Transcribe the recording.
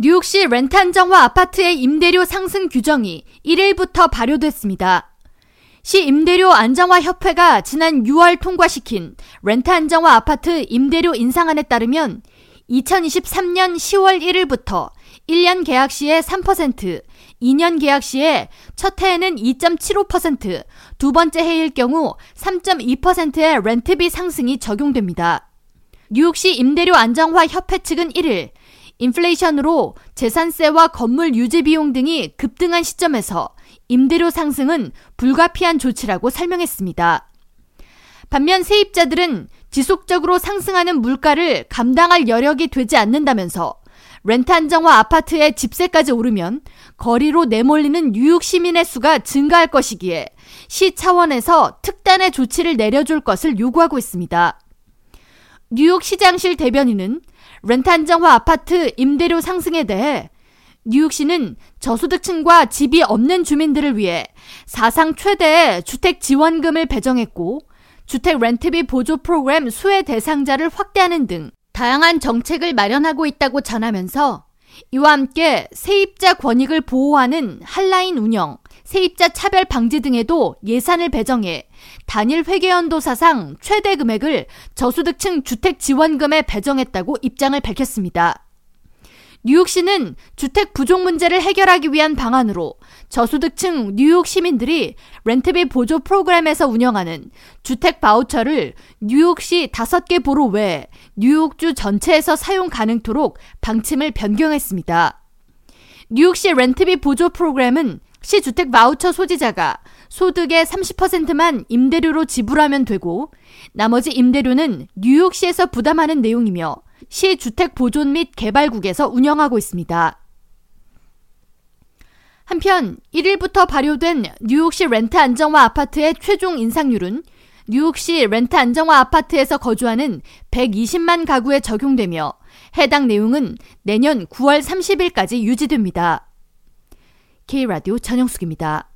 뉴욕시 렌트 안정화 아파트의 임대료 상승 규정이 1일부터 발효됐습니다. 시 임대료 안정화 협회가 지난 6월 통과시킨 렌트 안정화 아파트 임대료 인상안에 따르면 2023년 10월 1일부터 1년 계약 시에 3%, 2년 계약 시에 첫 해에는 2.75%, 두 번째 해일 경우 3.2%의 렌트비 상승이 적용됩니다. 뉴욕시 임대료 안정화 협회 측은 1일 인플레이션으로 재산세와 건물 유지 비용 등이 급등한 시점에서 임대료 상승은 불가피한 조치라고 설명했습니다. 반면 세입자들은 지속적으로 상승하는 물가를 감당할 여력이 되지 않는다면서 렌트 안정화 아파트의 집세까지 오르면 거리로 내몰리는 뉴욕 시민의 수가 증가할 것이기에 시 차원에서 특단의 조치를 내려줄 것을 요구하고 있습니다. 뉴욕 시장실 대변인은 렌트 안정화 아파트 임대료 상승에 대해 뉴욕시는 저소득층과 집이 없는 주민들을 위해 사상 최대의 주택 지원금을 배정했고 주택 렌트비 보조 프로그램 수혜 대상자를 확대하는 등 다양한 정책을 마련하고 있다고 전하면서 이와 함께 세입자 권익을 보호하는 한라인 운영, 세입자 차별 방지 등에도 예산을 배정해 단일 회계연도 사상 최대 금액을 저소득층 주택 지원금에 배정했다고 입장을 밝혔습니다. 뉴욕시는 주택 부족 문제를 해결하기 위한 방안으로 저소득층 뉴욕 시민들이 렌트비 보조 프로그램에서 운영하는 주택 바우처를 뉴욕시 5개 보로 외에 뉴욕주 전체에서 사용 가능토록 방침을 변경했습니다. 뉴욕시 렌트비 보조 프로그램은 시 주택 바우처 소지자가 소득의 30%만 임대료로 지불하면 되고 나머지 임대료는 뉴욕시에서 부담하는 내용이며 시 주택 보존 및 개발국에서 운영하고 있습니다. 한편 1일부터 발효된 뉴욕시 렌트 안정화 아파트의 최종 인상률은 뉴욕시 렌트 안정화 아파트에서 거주하는 120만 가구에 적용되며 해당 내용은 내년 9월 30일까지 유지됩니다. K라디오 전영숙입니다.